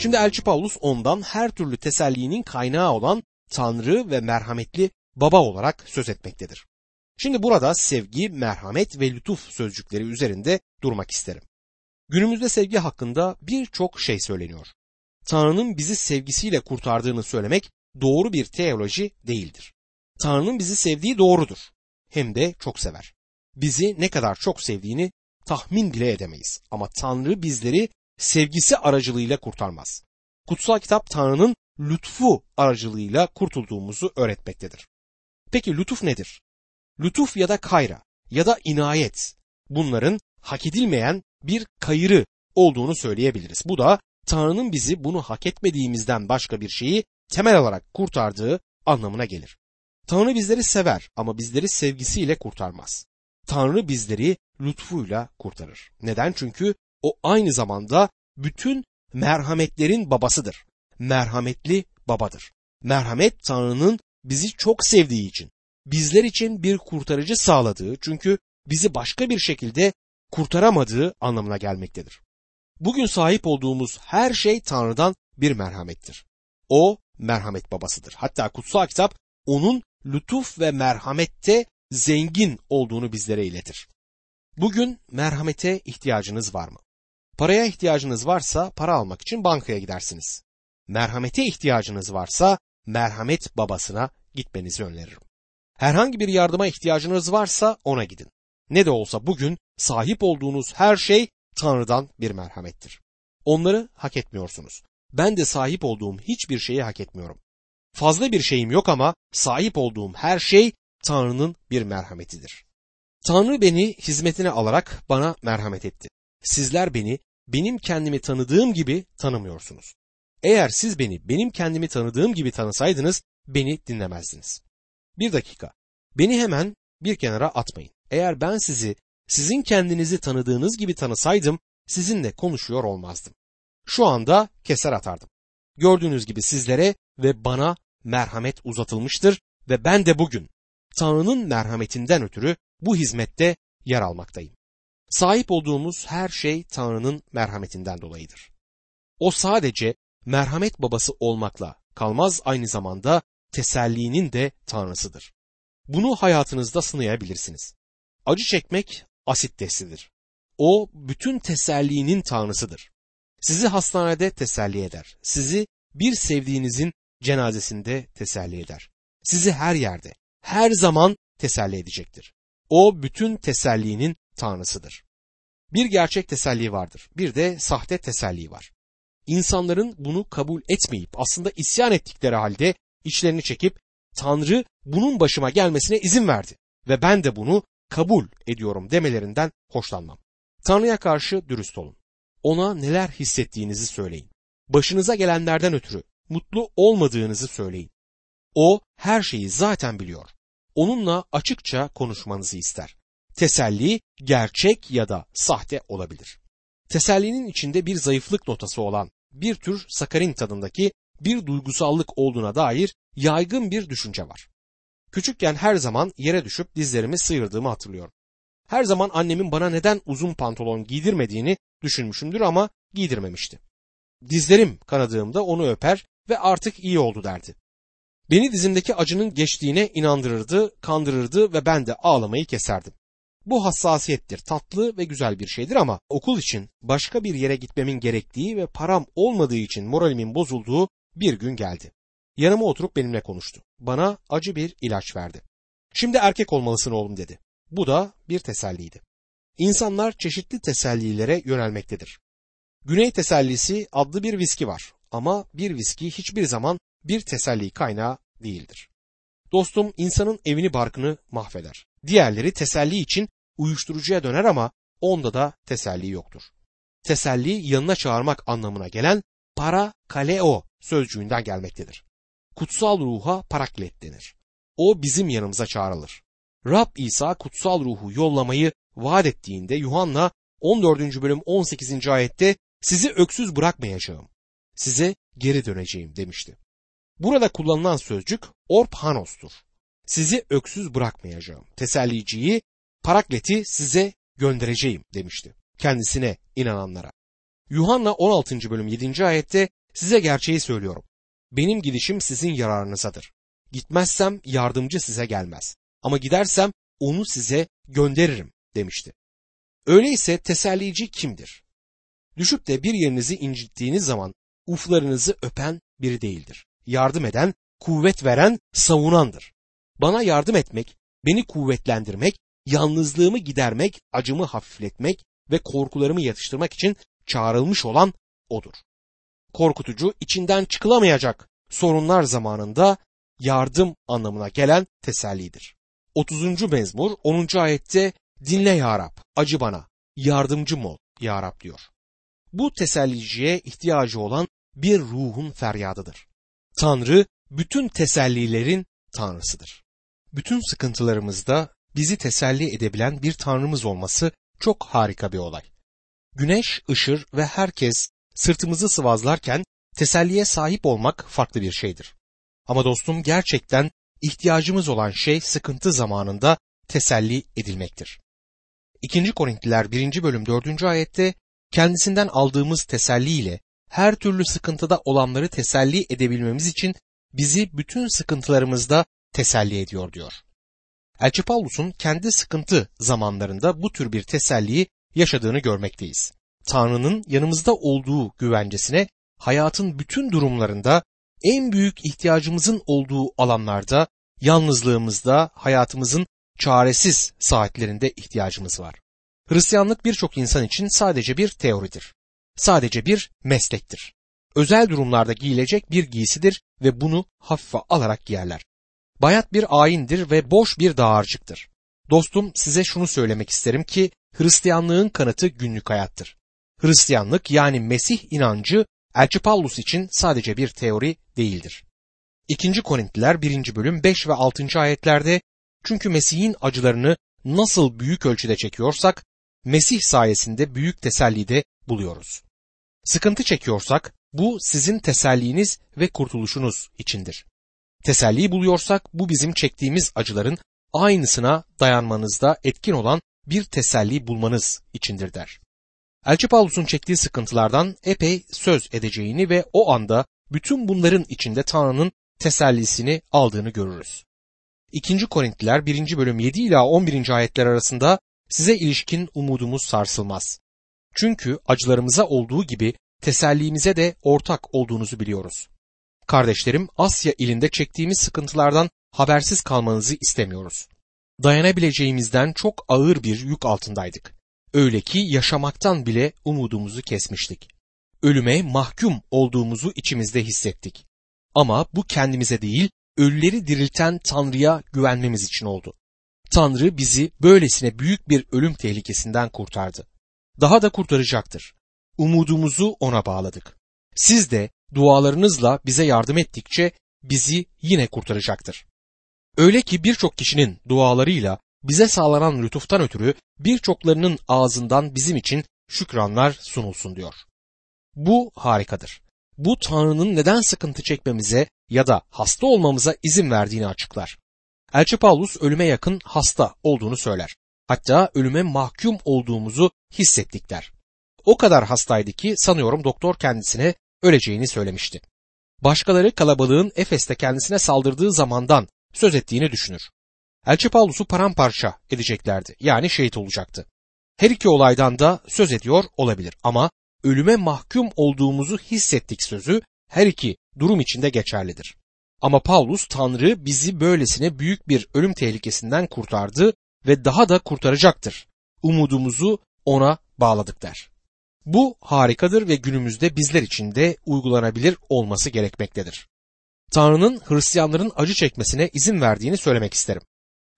Şimdi Elçi Paulus ondan her türlü tesellinin kaynağı olan Tanrı ve merhametli baba olarak söz etmektedir. Şimdi burada sevgi, merhamet ve lütuf sözcükleri üzerinde durmak isterim. Günümüzde sevgi hakkında birçok şey söyleniyor. Tanrı'nın bizi sevgisiyle kurtardığını söylemek doğru bir teoloji değildir. Tanrı'nın bizi sevdiği doğrudur. Hem de çok sever. Bizi ne kadar çok sevdiğini tahmin bile edemeyiz. Ama Tanrı bizleri sevgisi aracılığıyla kurtarmaz. Kutsal kitap Tanrı'nın lütfu aracılığıyla kurtulduğumuzu öğretmektedir. Peki lütuf nedir? Lütuf ya da kayra ya da inayet bunların hak edilmeyen bir kayırı olduğunu söyleyebiliriz. Bu da Tanrı'nın bizi bunu hak etmediğimizden başka bir şeyi temel olarak kurtardığı anlamına gelir. Tanrı bizleri sever ama bizleri sevgisiyle kurtarmaz. Tanrı bizleri lütfuyla kurtarır. Neden? Çünkü o aynı zamanda bütün merhametlerin babasıdır. Merhametli babadır. Merhamet Tanrı'nın bizi çok sevdiği için, bizler için bir kurtarıcı sağladığı çünkü bizi başka bir şekilde kurtaramadığı anlamına gelmektedir. Bugün sahip olduğumuz her şey Tanrı'dan bir merhamettir. O merhamet babasıdır. Hatta kutsal kitap onun lütuf ve merhamette zengin olduğunu bizlere iletir. Bugün merhamete ihtiyacınız var mı? Paraya ihtiyacınız varsa para almak için bankaya gidersiniz. Merhamete ihtiyacınız varsa merhamet babasına gitmenizi öneririm. Herhangi bir yardıma ihtiyacınız varsa ona gidin. Ne de olsa bugün sahip olduğunuz her şey Tanrı'dan bir merhamettir. Onları hak etmiyorsunuz. Ben de sahip olduğum hiçbir şeyi hak etmiyorum. Fazla bir şeyim yok ama sahip olduğum her şey Tanrı'nın bir merhametidir. Tanrı beni hizmetine alarak bana merhamet etti. Sizler beni benim kendimi tanıdığım gibi tanımıyorsunuz. Eğer siz beni benim kendimi tanıdığım gibi tanısaydınız beni dinlemezdiniz. Bir dakika. Beni hemen bir kenara atmayın. Eğer ben sizi sizin kendinizi tanıdığınız gibi tanısaydım sizinle konuşuyor olmazdım. Şu anda keser atardım. Gördüğünüz gibi sizlere ve bana merhamet uzatılmıştır ve ben de bugün Tanrı'nın merhametinden ötürü bu hizmette yer almaktayım. Sahip olduğumuz her şey Tanrı'nın merhametinden dolayıdır. O sadece merhamet babası olmakla kalmaz aynı zamanda tesellinin de tanrısıdır. Bunu hayatınızda sınayabilirsiniz. Acı çekmek asit testidir. O bütün tesellinin tanrısıdır. Sizi hastanede teselli eder. Sizi bir sevdiğinizin cenazesinde teselli eder. Sizi her yerde, her zaman teselli edecektir. O bütün tesellinin tanrısıdır. Bir gerçek teselli vardır. Bir de sahte teselli var. İnsanların bunu kabul etmeyip aslında isyan ettikleri halde içlerini çekip Tanrı bunun başıma gelmesine izin verdi ve ben de bunu kabul ediyorum demelerinden hoşlanmam. Tanrı'ya karşı dürüst olun. Ona neler hissettiğinizi söyleyin. Başınıza gelenlerden ötürü mutlu olmadığınızı söyleyin. O her şeyi zaten biliyor. Onunla açıkça konuşmanızı ister. Teselli gerçek ya da sahte olabilir. Tesellinin içinde bir zayıflık notası olan bir tür sakarin tadındaki bir duygusallık olduğuna dair yaygın bir düşünce var. Küçükken her zaman yere düşüp dizlerimi sıyırdığımı hatırlıyorum. Her zaman annemin bana neden uzun pantolon giydirmediğini düşünmüşümdür ama giydirmemişti. Dizlerim kanadığımda onu öper ve artık iyi oldu derdi. Beni dizimdeki acının geçtiğine inandırırdı, kandırırdı ve ben de ağlamayı keserdim. Bu hassasiyettir, tatlı ve güzel bir şeydir ama okul için başka bir yere gitmemin gerektiği ve param olmadığı için moralimin bozulduğu bir gün geldi. Yanıma oturup benimle konuştu. Bana acı bir ilaç verdi. Şimdi erkek olmalısın oğlum dedi. Bu da bir teselliydi. İnsanlar çeşitli tesellilere yönelmektedir. Güney tesellisi adlı bir viski var ama bir viski hiçbir zaman bir teselli kaynağı değildir. Dostum insanın evini barkını mahveder. Diğerleri teselli için uyuşturucuya döner ama onda da teselli yoktur. Teselli yanına çağırmak anlamına gelen para kaleo sözcüğünden gelmektedir. Kutsal ruha paraklet denir. O bizim yanımıza çağrılır. Rab İsa kutsal ruhu yollamayı vaat ettiğinde Yuhanna 14. bölüm 18. ayette sizi öksüz bırakmayacağım. Size geri döneceğim demişti. Burada kullanılan sözcük orphanos'tur. Sizi öksüz bırakmayacağım. Teselliciyi, parakleti size göndereceğim demişti. Kendisine inananlara. Yuhanna 16. bölüm 7. ayette Size gerçeği söylüyorum. Benim gidişim sizin yararınızadır. Gitmezsem yardımcı size gelmez. Ama gidersem onu size gönderirim demişti. Öyleyse tesellici kimdir? Düşüp de bir yerinizi incittiğiniz zaman uflarınızı öpen biri değildir. Yardım eden, kuvvet veren, savunandır. Bana yardım etmek, beni kuvvetlendirmek, yalnızlığımı gidermek, acımı hafifletmek ve korkularımı yatıştırmak için çağrılmış olan odur. Korkutucu, içinden çıkılamayacak sorunlar zamanında yardım anlamına gelen tesellidir. 30. mezmur 10. ayette dinle ya Rab, acı bana, yardımcım ol ya Rab diyor. Bu teselliciye ihtiyacı olan bir ruhun feryadıdır. Tanrı bütün tesellilerin tanrısıdır. Bütün sıkıntılarımızda bizi teselli edebilen bir tanrımız olması çok harika bir olay. Güneş ışır ve herkes sırtımızı sıvazlarken teselliye sahip olmak farklı bir şeydir. Ama dostum gerçekten ihtiyacımız olan şey sıkıntı zamanında teselli edilmektir. 2. Korintliler 1. bölüm 4. ayette kendisinden aldığımız teselli ile her türlü sıkıntıda olanları teselli edebilmemiz için bizi bütün sıkıntılarımızda teselli ediyor diyor. Elçi Paulus'un kendi sıkıntı zamanlarında bu tür bir teselliyi yaşadığını görmekteyiz. Tanrı'nın yanımızda olduğu güvencesine hayatın bütün durumlarında en büyük ihtiyacımızın olduğu alanlarda, yalnızlığımızda, hayatımızın çaresiz saatlerinde ihtiyacımız var. Hristiyanlık birçok insan için sadece bir teoridir. Sadece bir meslektir. Özel durumlarda giyilecek bir giysidir ve bunu hafife alarak giyerler. Bayat bir ayindir ve boş bir dağarcıktır. Dostum size şunu söylemek isterim ki Hristiyanlığın kanıtı günlük hayattır. Hristiyanlık yani Mesih inancı Elçi Paulus için sadece bir teori değildir. 2. Korintliler 1. bölüm 5 ve 6. ayetlerde çünkü Mesih'in acılarını nasıl büyük ölçüde çekiyorsak Mesih sayesinde büyük teselli de buluyoruz. Sıkıntı çekiyorsak bu sizin teselliniz ve kurtuluşunuz içindir. Teselliyi buluyorsak bu bizim çektiğimiz acıların aynısına dayanmanızda etkin olan bir teselli bulmanız içindir der. Elçi Paulus'un çektiği sıkıntılardan epey söz edeceğini ve o anda bütün bunların içinde Tanrı'nın tesellisini aldığını görürüz. 2. Korintliler 1. bölüm 7 ila 11. ayetler arasında size ilişkin umudumuz sarsılmaz. Çünkü acılarımıza olduğu gibi tesellimize de ortak olduğunuzu biliyoruz. Kardeşlerim Asya ilinde çektiğimiz sıkıntılardan habersiz kalmanızı istemiyoruz. Dayanabileceğimizden çok ağır bir yük altındaydık. Öyle ki yaşamaktan bile umudumuzu kesmiştik. Ölüme mahkum olduğumuzu içimizde hissettik. Ama bu kendimize değil, ölüleri dirilten Tanrı'ya güvenmemiz için oldu. Tanrı bizi böylesine büyük bir ölüm tehlikesinden kurtardı. Daha da kurtaracaktır. Umudumuzu ona bağladık. Siz de dualarınızla bize yardım ettikçe bizi yine kurtaracaktır. Öyle ki birçok kişinin dualarıyla bize sağlanan lütuftan ötürü birçoklarının ağzından bizim için şükranlar sunulsun diyor. Bu harikadır. Bu Tanrı'nın neden sıkıntı çekmemize ya da hasta olmamıza izin verdiğini açıklar. Elçi Paulus ölüme yakın hasta olduğunu söyler. Hatta ölüme mahkum olduğumuzu hissettik der. O kadar hastaydı ki sanıyorum doktor kendisine öleceğini söylemişti. Başkaları kalabalığın Efes'te kendisine saldırdığı zamandan söz ettiğini düşünür. Elçi Paulus'u paramparça edeceklerdi. Yani şehit olacaktı. Her iki olaydan da söz ediyor olabilir ama ölüme mahkum olduğumuzu hissettik sözü her iki durum içinde geçerlidir. Ama Paulus Tanrı bizi böylesine büyük bir ölüm tehlikesinden kurtardı ve daha da kurtaracaktır. Umudumuzu ona bağladık der. Bu harikadır ve günümüzde bizler için de uygulanabilir olması gerekmektedir. Tanrı'nın Hristiyanların acı çekmesine izin verdiğini söylemek isterim.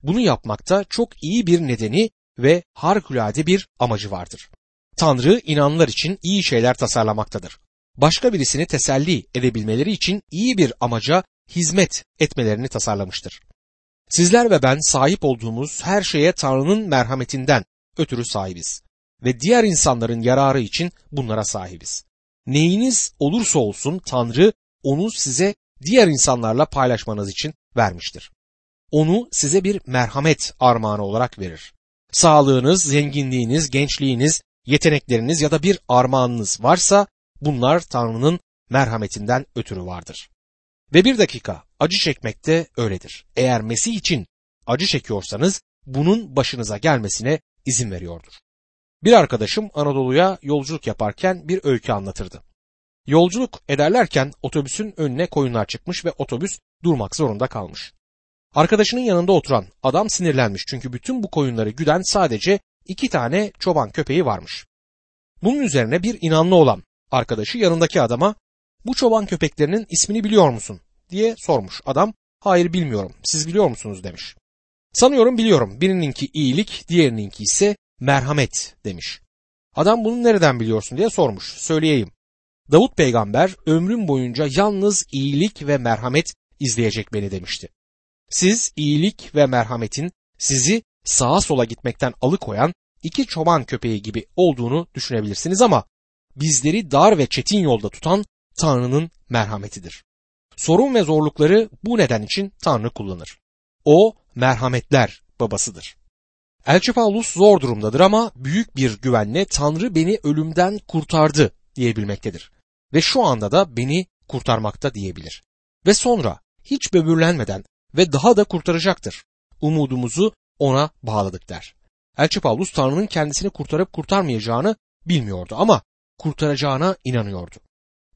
Bunu yapmakta çok iyi bir nedeni ve harikulade bir amacı vardır. Tanrı inanlar için iyi şeyler tasarlamaktadır. Başka birisini teselli edebilmeleri için iyi bir amaca hizmet etmelerini tasarlamıştır. Sizler ve ben sahip olduğumuz her şeye Tanrı'nın merhametinden ötürü sahibiz ve diğer insanların yararı için bunlara sahibiz. Neyiniz olursa olsun Tanrı onu size diğer insanlarla paylaşmanız için vermiştir. Onu size bir merhamet armağanı olarak verir. Sağlığınız, zenginliğiniz, gençliğiniz, yetenekleriniz ya da bir armağanınız varsa bunlar Tanrı'nın merhametinden ötürü vardır. Ve bir dakika acı çekmek de öyledir. Eğer Mesih için acı çekiyorsanız bunun başınıza gelmesine izin veriyordur. Bir arkadaşım Anadolu'ya yolculuk yaparken bir öykü anlatırdı. Yolculuk ederlerken otobüsün önüne koyunlar çıkmış ve otobüs durmak zorunda kalmış. Arkadaşının yanında oturan adam sinirlenmiş çünkü bütün bu koyunları güden sadece iki tane çoban köpeği varmış. Bunun üzerine bir inanlı olan arkadaşı yanındaki adama bu çoban köpeklerinin ismini biliyor musun diye sormuş. Adam hayır bilmiyorum siz biliyor musunuz demiş. Sanıyorum biliyorum birininki iyilik diğerininki ise merhamet demiş. Adam bunu nereden biliyorsun diye sormuş. Söyleyeyim. Davut peygamber ömrüm boyunca yalnız iyilik ve merhamet izleyecek beni demişti. Siz iyilik ve merhametin sizi sağa sola gitmekten alıkoyan iki çoban köpeği gibi olduğunu düşünebilirsiniz ama bizleri dar ve çetin yolda tutan Tanrı'nın merhametidir. Sorun ve zorlukları bu neden için Tanrı kullanır. O merhametler babasıdır. Elçi Paulus zor durumdadır ama büyük bir güvenle Tanrı beni ölümden kurtardı diyebilmektedir. Ve şu anda da beni kurtarmakta diyebilir. Ve sonra hiç böbürlenmeden ve daha da kurtaracaktır. Umudumuzu ona bağladık der. Elçi Paulus Tanrı'nın kendisini kurtarıp kurtarmayacağını bilmiyordu ama kurtaracağına inanıyordu.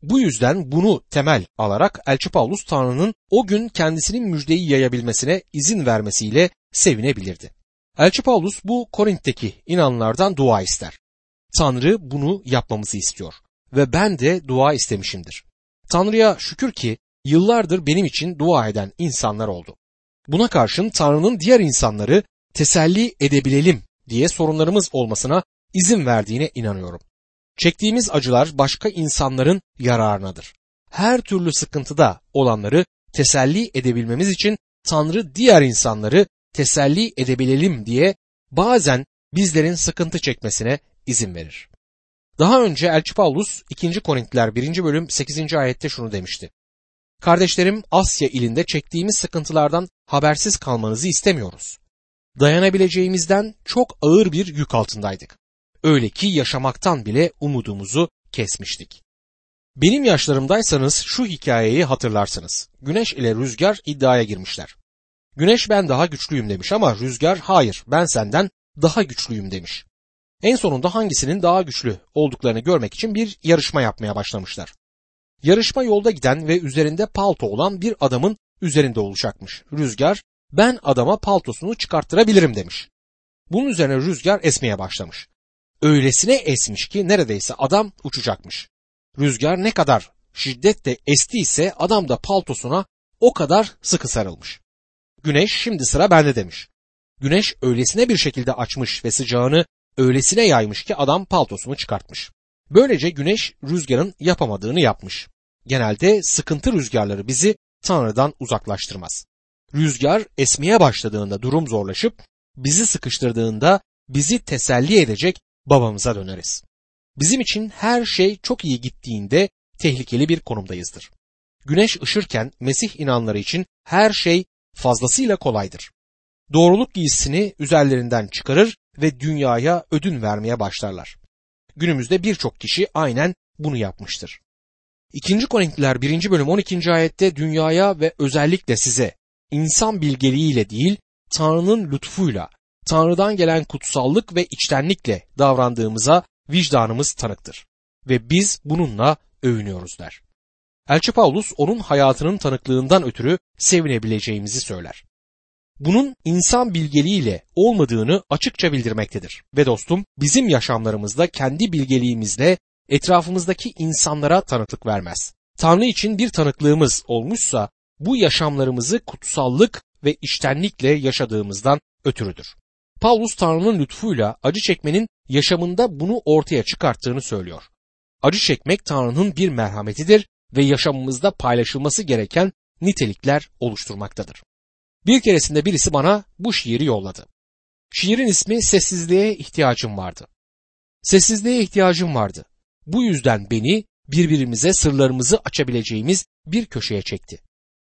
Bu yüzden bunu temel alarak Elçi Paulus Tanrı'nın o gün kendisinin müjdeyi yayabilmesine izin vermesiyle sevinebilirdi. Elçi Paulus bu Korint'teki inanlardan dua ister. Tanrı bunu yapmamızı istiyor ve ben de dua istemişimdir. Tanrı'ya şükür ki yıllardır benim için dua eden insanlar oldu. Buna karşın Tanrı'nın diğer insanları teselli edebilelim diye sorunlarımız olmasına izin verdiğine inanıyorum. Çektiğimiz acılar başka insanların yararınadır. Her türlü sıkıntıda olanları teselli edebilmemiz için Tanrı diğer insanları teselli edebilelim diye bazen bizlerin sıkıntı çekmesine izin verir. Daha önce Elçi Paulus 2. Korintiler 1. bölüm 8. ayette şunu demişti. Kardeşlerim Asya ilinde çektiğimiz sıkıntılardan habersiz kalmanızı istemiyoruz. Dayanabileceğimizden çok ağır bir yük altındaydık. Öyle ki yaşamaktan bile umudumuzu kesmiştik. Benim yaşlarımdaysanız şu hikayeyi hatırlarsınız. Güneş ile rüzgar iddiaya girmişler. Güneş ben daha güçlüyüm demiş ama rüzgar hayır ben senden daha güçlüyüm demiş. En sonunda hangisinin daha güçlü olduklarını görmek için bir yarışma yapmaya başlamışlar. Yarışma yolda giden ve üzerinde palto olan bir adamın üzerinde olacakmış. Rüzgar ben adama paltosunu çıkarttırabilirim demiş. Bunun üzerine rüzgar esmeye başlamış. Öylesine esmiş ki neredeyse adam uçacakmış. Rüzgar ne kadar şiddetle estiyse adam da paltosuna o kadar sıkı sarılmış. Güneş şimdi sıra bende demiş. Güneş öylesine bir şekilde açmış ve sıcağını öylesine yaymış ki adam paltosunu çıkartmış. Böylece güneş rüzgarın yapamadığını yapmış. Genelde sıkıntı rüzgarları bizi Tanrı'dan uzaklaştırmaz. Rüzgar esmeye başladığında durum zorlaşıp bizi sıkıştırdığında bizi teselli edecek babamıza döneriz. Bizim için her şey çok iyi gittiğinde tehlikeli bir konumdayızdır. Güneş ışırken Mesih inanları için her şey fazlasıyla kolaydır. Doğruluk giysisini üzerlerinden çıkarır ve dünyaya ödün vermeye başlarlar. Günümüzde birçok kişi aynen bunu yapmıştır. 2. Korintiler 1. bölüm 12. ayette dünyaya ve özellikle size insan bilgeliğiyle değil Tanrı'nın lütfuyla, Tanrı'dan gelen kutsallık ve içtenlikle davrandığımıza vicdanımız tanıktır. Ve biz bununla övünüyoruz der. Elçi Paulus onun hayatının tanıklığından ötürü sevinebileceğimizi söyler. Bunun insan bilgeliğiyle olmadığını açıkça bildirmektedir. Ve dostum bizim yaşamlarımızda kendi bilgeliğimizle etrafımızdaki insanlara tanıklık vermez. Tanrı için bir tanıklığımız olmuşsa bu yaşamlarımızı kutsallık ve içtenlikle yaşadığımızdan ötürüdür. Paulus Tanrı'nın lütfuyla acı çekmenin yaşamında bunu ortaya çıkarttığını söylüyor. Acı çekmek Tanrı'nın bir merhametidir ve yaşamımızda paylaşılması gereken nitelikler oluşturmaktadır. Bir keresinde birisi bana bu şiiri yolladı. Şiirin ismi Sessizliğe ihtiyacım vardı. Sessizliğe ihtiyacım vardı. Bu yüzden beni birbirimize sırlarımızı açabileceğimiz bir köşeye çekti.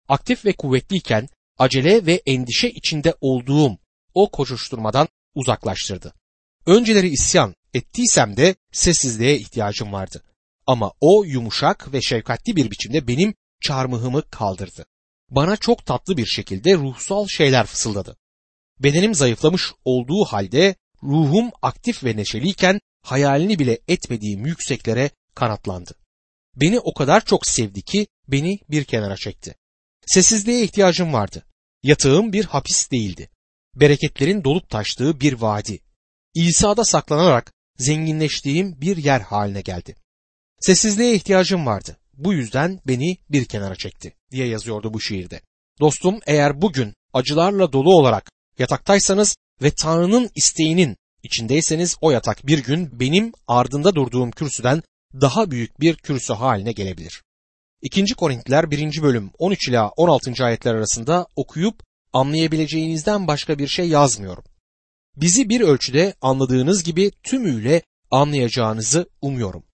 Aktif ve kuvvetliyken acele ve endişe içinde olduğum o koşuşturmadan uzaklaştırdı. Önceleri isyan ettiysem de sessizliğe ihtiyacım vardı. Ama o yumuşak ve şefkatli bir biçimde benim çarmıhımı kaldırdı. Bana çok tatlı bir şekilde ruhsal şeyler fısıldadı. Bedenim zayıflamış olduğu halde ruhum aktif ve neşeliyken hayalini bile etmediğim yükseklere kanatlandı. Beni o kadar çok sevdi ki beni bir kenara çekti. Sessizliğe ihtiyacım vardı. Yatağım bir hapis değildi. Bereketlerin dolup taştığı bir vadi. İsa'da saklanarak zenginleştiğim bir yer haline geldi. Sessizliğe ihtiyacım vardı. Bu yüzden beni bir kenara çekti diye yazıyordu bu şiirde. Dostum eğer bugün acılarla dolu olarak yataktaysanız ve Tanrı'nın isteğinin içindeyseniz o yatak bir gün benim ardında durduğum kürsüden daha büyük bir kürsü haline gelebilir. 2. Korintiler 1. bölüm 13 ila 16. ayetler arasında okuyup anlayabileceğinizden başka bir şey yazmıyorum. Bizi bir ölçüde anladığınız gibi tümüyle anlayacağınızı umuyorum.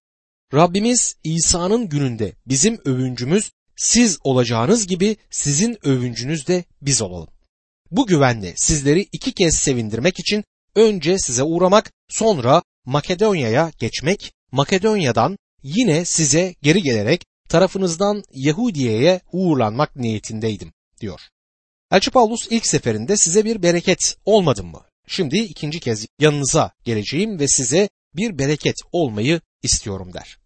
Rabbimiz İsa'nın gününde bizim övüncümüz siz olacağınız gibi sizin övüncünüz de biz olalım. Bu güvenle sizleri iki kez sevindirmek için önce size uğramak, sonra Makedonya'ya geçmek, Makedonya'dan yine size geri gelerek tarafınızdan Yahudiye'ye uğurlanmak niyetindeydim, diyor. Elçi Paulus ilk seferinde size bir bereket olmadım mı? Şimdi ikinci kez yanınıza geleceğim ve size bir bereket olmayı istiyorum der.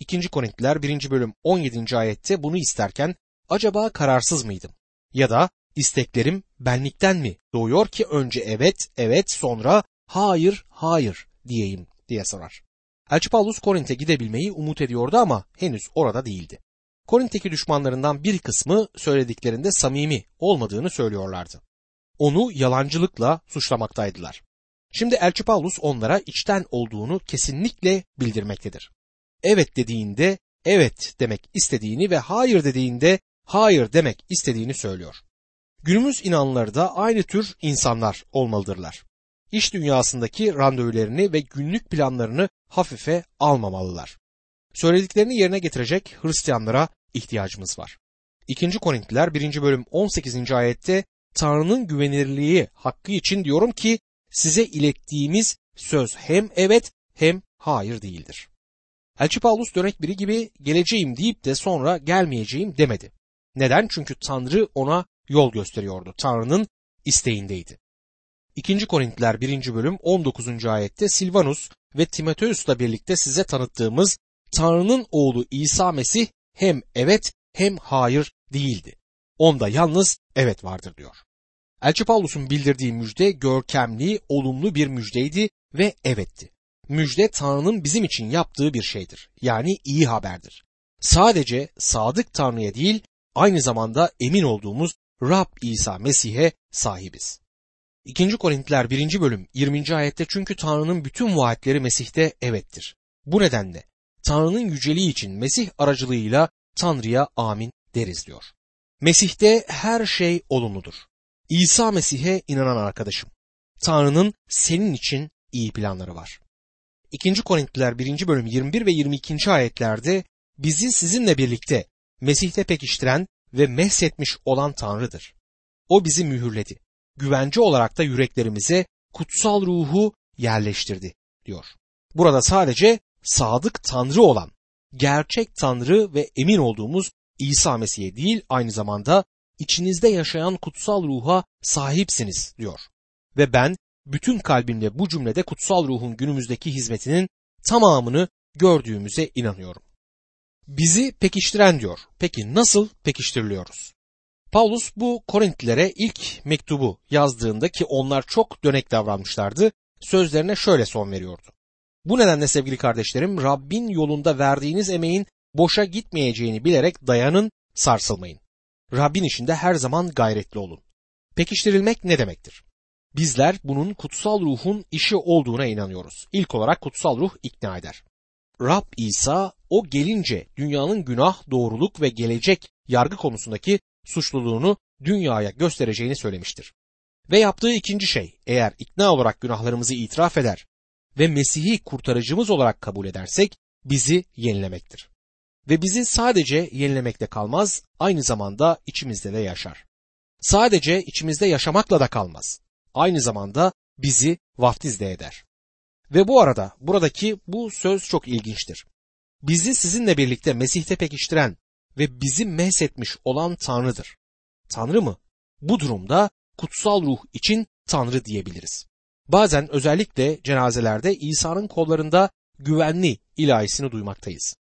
2. Korintiler 1. bölüm 17. ayette bunu isterken acaba kararsız mıydım? Ya da isteklerim benlikten mi doğuyor ki önce evet, evet sonra hayır, hayır diyeyim diye sorar. Elçi Paulus Korint'e gidebilmeyi umut ediyordu ama henüz orada değildi. Korint'teki düşmanlarından bir kısmı söylediklerinde samimi olmadığını söylüyorlardı. Onu yalancılıkla suçlamaktaydılar. Şimdi Elçi Paulus onlara içten olduğunu kesinlikle bildirmektedir. Evet dediğinde evet demek istediğini ve hayır dediğinde hayır demek istediğini söylüyor. Günümüz inanları da aynı tür insanlar olmalıdırlar. İş dünyasındaki randevularını ve günlük planlarını hafife almamalılar. Söylediklerini yerine getirecek Hristiyanlara ihtiyacımız var. 2. Korintliler 1. bölüm 18. ayette Tanrı'nın güvenirliği hakkı için diyorum ki size ilettiğimiz söz hem evet hem hayır değildir. Elçi Paulus dönek biri gibi geleceğim deyip de sonra gelmeyeceğim demedi. Neden? Çünkü Tanrı ona yol gösteriyordu. Tanrı'nın isteğindeydi. 2. Korintiler 1. bölüm 19. ayette Silvanus ve Timoteus'la birlikte size tanıttığımız Tanrı'nın oğlu İsa Mesih hem evet hem hayır değildi. Onda yalnız evet vardır diyor. Elçi Paulus'un bildirdiği müjde görkemli, olumlu bir müjdeydi ve evetti. Müjde Tanrı'nın bizim için yaptığı bir şeydir. Yani iyi haberdir. Sadece sadık Tanrı'ya değil, aynı zamanda emin olduğumuz Rab İsa Mesih'e sahibiz. 2. Korintiler 1. bölüm 20. ayette çünkü Tanrı'nın bütün vaatleri Mesih'te evettir. Bu nedenle Tanrı'nın yüceliği için Mesih aracılığıyla Tanrı'ya amin deriz diyor. Mesih'te her şey olumludur. İsa Mesih'e inanan arkadaşım. Tanrı'nın senin için iyi planları var. 2. Korintliler 1. bölüm 21 ve 22. ayetlerde bizi sizinle birlikte Mesih'te pekiştiren ve mehsetmiş olan Tanrı'dır. O bizi mühürledi. Güvence olarak da yüreklerimize kutsal ruhu yerleştirdi diyor. Burada sadece sadık Tanrı olan, gerçek Tanrı ve emin olduğumuz İsa Mesih'e değil aynı zamanda içinizde yaşayan kutsal ruha sahipsiniz diyor. Ve ben bütün kalbimle bu cümlede kutsal ruhun günümüzdeki hizmetinin tamamını gördüğümüze inanıyorum. Bizi pekiştiren diyor. Peki nasıl pekiştiriliyoruz? Paulus bu Korintlilere ilk mektubu yazdığında ki onlar çok dönek davranmışlardı, sözlerine şöyle son veriyordu. Bu nedenle sevgili kardeşlerim Rabbin yolunda verdiğiniz emeğin boşa gitmeyeceğini bilerek dayanın, sarsılmayın. Rabbin işinde her zaman gayretli olun. Pekiştirilmek ne demektir? Bizler bunun kutsal ruhun işi olduğuna inanıyoruz. İlk olarak kutsal ruh ikna eder. Rab İsa o gelince dünyanın günah, doğruluk ve gelecek yargı konusundaki suçluluğunu dünyaya göstereceğini söylemiştir. Ve yaptığı ikinci şey eğer ikna olarak günahlarımızı itiraf eder ve Mesih'i kurtarıcımız olarak kabul edersek bizi yenilemektir. Ve bizi sadece yenilemekte kalmaz, aynı zamanda içimizde de yaşar. Sadece içimizde yaşamakla da kalmaz. Aynı zamanda bizi vaftiz de eder. Ve bu arada buradaki bu söz çok ilginçtir. bizi sizinle birlikte Mesih'te pekiştiren ve bizi mehsetmiş olan Tanrı'dır. Tanrı mı? Bu durumda kutsal ruh için Tanrı diyebiliriz. Bazen özellikle cenazelerde İsa'nın kollarında güvenli ilahisini duymaktayız.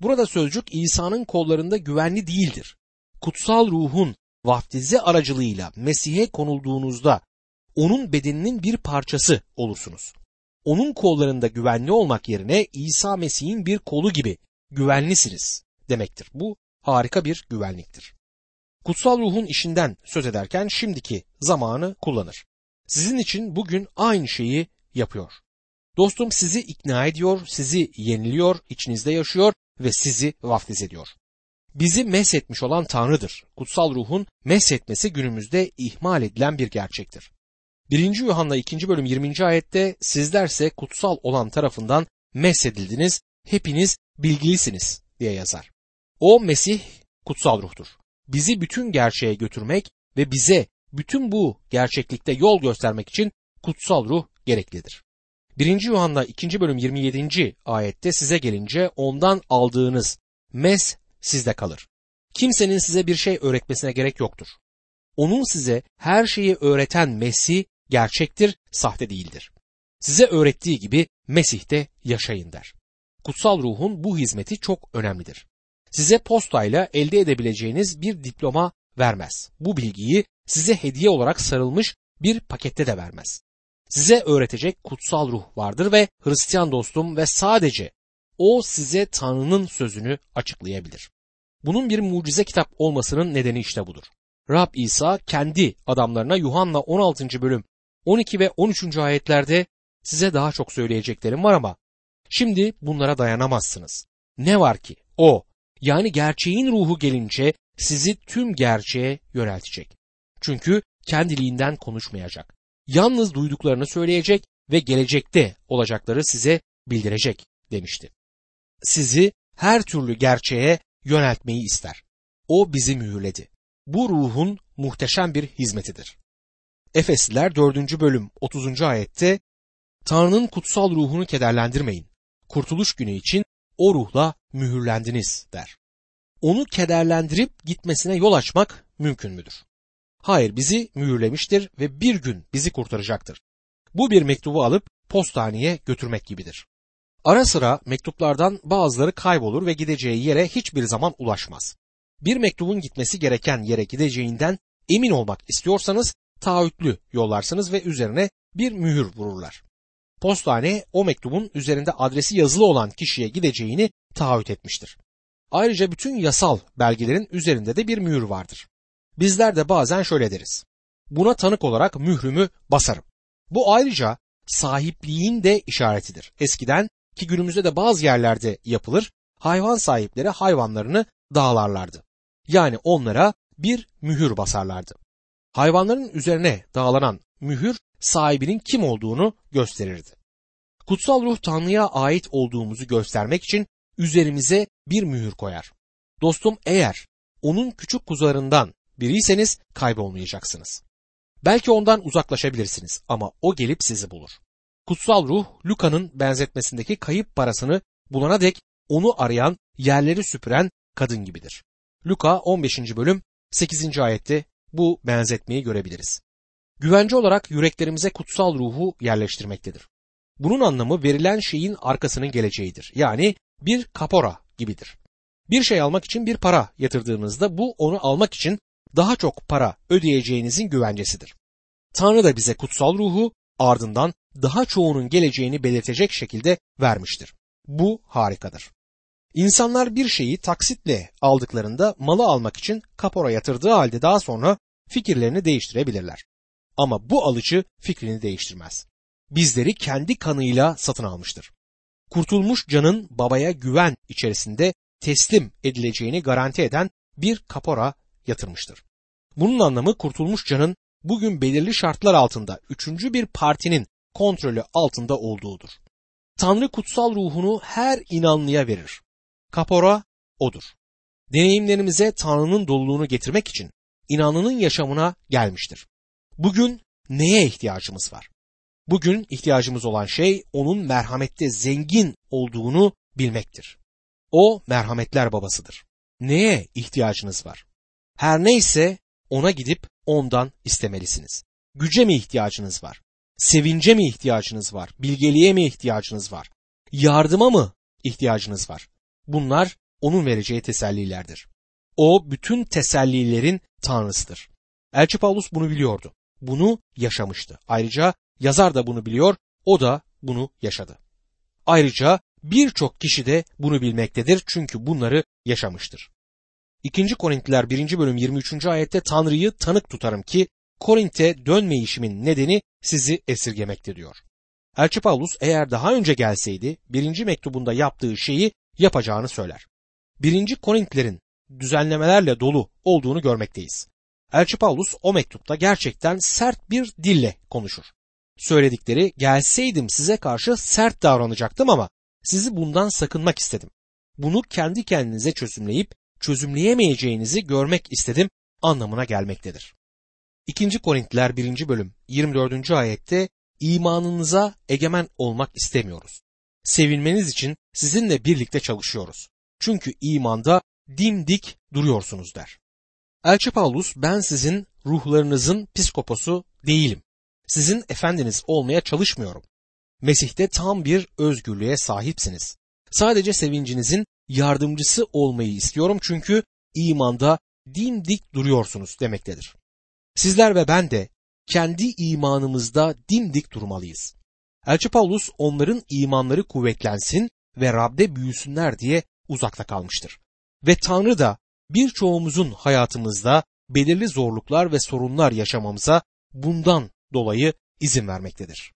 Burada sözcük İsa'nın kollarında güvenli değildir. Kutsal ruhun vaftizi aracılığıyla Mesih'e konulduğunuzda onun bedeninin bir parçası olursunuz. Onun kollarında güvenli olmak yerine İsa Mesih'in bir kolu gibi güvenlisiniz demektir. Bu harika bir güvenliktir. Kutsal ruhun işinden söz ederken şimdiki zamanı kullanır. Sizin için bugün aynı şeyi yapıyor. Dostum sizi ikna ediyor, sizi yeniliyor, içinizde yaşıyor ve sizi vaftiz ediyor. Bizi meshetmiş olan Tanrı'dır. Kutsal ruhun meshetmesi günümüzde ihmal edilen bir gerçektir. 1. Yuhanna 2. bölüm 20. ayette sizlerse kutsal olan tarafından meshedildiniz, hepiniz bilgilisiniz diye yazar. O Mesih kutsal ruhtur. Bizi bütün gerçeğe götürmek ve bize bütün bu gerçeklikte yol göstermek için kutsal ruh gereklidir. 1. Yuhanna 2. bölüm 27. ayette size gelince ondan aldığınız mes sizde kalır. Kimsenin size bir şey öğretmesine gerek yoktur. Onun size her şeyi öğreten Mesih gerçektir, sahte değildir. Size öğrettiği gibi Mesih'te yaşayın der. Kutsal ruhun bu hizmeti çok önemlidir. Size postayla elde edebileceğiniz bir diploma vermez. Bu bilgiyi size hediye olarak sarılmış bir pakette de vermez. Size öğretecek kutsal ruh vardır ve Hristiyan dostum ve sadece o size Tanrı'nın sözünü açıklayabilir. Bunun bir mucize kitap olmasının nedeni işte budur. Rab İsa kendi adamlarına Yuhanna 16. bölüm 12 ve 13. ayetlerde size daha çok söyleyeceklerim var ama şimdi bunlara dayanamazsınız. Ne var ki o yani gerçeğin ruhu gelince sizi tüm gerçeğe yöneltecek. Çünkü kendiliğinden konuşmayacak. Yalnız duyduklarını söyleyecek ve gelecekte olacakları size bildirecek demişti. Sizi her türlü gerçeğe yöneltmeyi ister. O bizi mühürledi. Bu ruhun muhteşem bir hizmetidir. Efesliler 4. bölüm 30. ayette Tanrı'nın kutsal ruhunu kederlendirmeyin. Kurtuluş günü için o ruhla mühürlendiniz der. Onu kederlendirip gitmesine yol açmak mümkün müdür? Hayır bizi mühürlemiştir ve bir gün bizi kurtaracaktır. Bu bir mektubu alıp postaneye götürmek gibidir. Ara sıra mektuplardan bazıları kaybolur ve gideceği yere hiçbir zaman ulaşmaz. Bir mektubun gitmesi gereken yere gideceğinden emin olmak istiyorsanız taahhütlü yollarsınız ve üzerine bir mühür vururlar. Postane o mektubun üzerinde adresi yazılı olan kişiye gideceğini taahhüt etmiştir. Ayrıca bütün yasal belgelerin üzerinde de bir mühür vardır. Bizler de bazen şöyle deriz. Buna tanık olarak mührümü basarım. Bu ayrıca sahipliğin de işaretidir. Eskiden ki günümüzde de bazı yerlerde yapılır, hayvan sahipleri hayvanlarını dağlarlardı. Yani onlara bir mühür basarlardı. Hayvanların üzerine dağlanan mühür sahibinin kim olduğunu gösterirdi. Kutsal ruh Tanrı'ya ait olduğumuzu göstermek için üzerimize bir mühür koyar. Dostum eğer onun küçük kuzularından biriyseniz kaybolmayacaksınız. Belki ondan uzaklaşabilirsiniz ama o gelip sizi bulur. Kutsal ruh Luka'nın benzetmesindeki kayıp parasını bulana dek onu arayan, yerleri süpüren kadın gibidir. Luka 15. bölüm 8. ayette bu benzetmeyi görebiliriz. Güvence olarak yüreklerimize kutsal ruhu yerleştirmektedir. Bunun anlamı verilen şeyin arkasının geleceğidir. Yani bir kapora gibidir. Bir şey almak için bir para yatırdığınızda bu onu almak için daha çok para ödeyeceğinizin güvencesidir. Tanrı da bize kutsal ruhu ardından daha çoğunun geleceğini belirtecek şekilde vermiştir. Bu harikadır. İnsanlar bir şeyi taksitle aldıklarında malı almak için kapora yatırdığı halde daha sonra fikirlerini değiştirebilirler. Ama bu alıcı fikrini değiştirmez. Bizleri kendi kanıyla satın almıştır. Kurtulmuş canın babaya güven içerisinde teslim edileceğini garanti eden bir kapora yatırmıştır. Bunun anlamı kurtulmuş canın bugün belirli şartlar altında üçüncü bir partinin kontrolü altında olduğudur. Tanrı kutsal ruhunu her inanlıya verir. Kapora odur. Deneyimlerimize Tanrı'nın doluluğunu getirmek için inanlının yaşamına gelmiştir. Bugün neye ihtiyacımız var? Bugün ihtiyacımız olan şey onun merhamette zengin olduğunu bilmektir. O merhametler babasıdır. Neye ihtiyacınız var? Her neyse ona gidip ondan istemelisiniz. Güce mi ihtiyacınız var? Sevince mi ihtiyacınız var? Bilgeliğe mi ihtiyacınız var? Yardıma mı ihtiyacınız var? Bunlar onun vereceği tesellilerdir. O bütün tesellilerin tanrısıdır. Elçi Paulus bunu biliyordu. Bunu yaşamıştı. Ayrıca yazar da bunu biliyor, o da bunu yaşadı. Ayrıca birçok kişi de bunu bilmektedir çünkü bunları yaşamıştır. 2. Korintliler 1. bölüm 23. ayette Tanrı'yı tanık tutarım ki Korint'e dönmeyişimin nedeni sizi esirgemekte diyor. Elçi Paulus eğer daha önce gelseydi birinci mektubunda yaptığı şeyi yapacağını söyler. Birinci Korintlerin düzenlemelerle dolu olduğunu görmekteyiz. Elçi Paulus o mektupta gerçekten sert bir dille konuşur. Söyledikleri gelseydim size karşı sert davranacaktım ama sizi bundan sakınmak istedim. Bunu kendi kendinize çözümleyip çözümleyemeyeceğinizi görmek istedim anlamına gelmektedir. 2. Korintliler 1. bölüm 24. ayette imanınıza egemen olmak istemiyoruz. Sevinmeniz için sizinle birlikte çalışıyoruz. Çünkü imanda dimdik duruyorsunuz der. Elçi Paulus ben sizin ruhlarınızın psikoposu değilim. Sizin efendiniz olmaya çalışmıyorum. Mesih'te tam bir özgürlüğe sahipsiniz. Sadece sevincinizin yardımcısı olmayı istiyorum çünkü imanda dimdik duruyorsunuz demektedir. Sizler ve ben de kendi imanımızda dimdik durmalıyız. Elçi Paulus onların imanları kuvvetlensin ve Rab'de büyüsünler diye uzakta kalmıştır. Ve Tanrı da birçoğumuzun hayatımızda belirli zorluklar ve sorunlar yaşamamıza bundan dolayı izin vermektedir.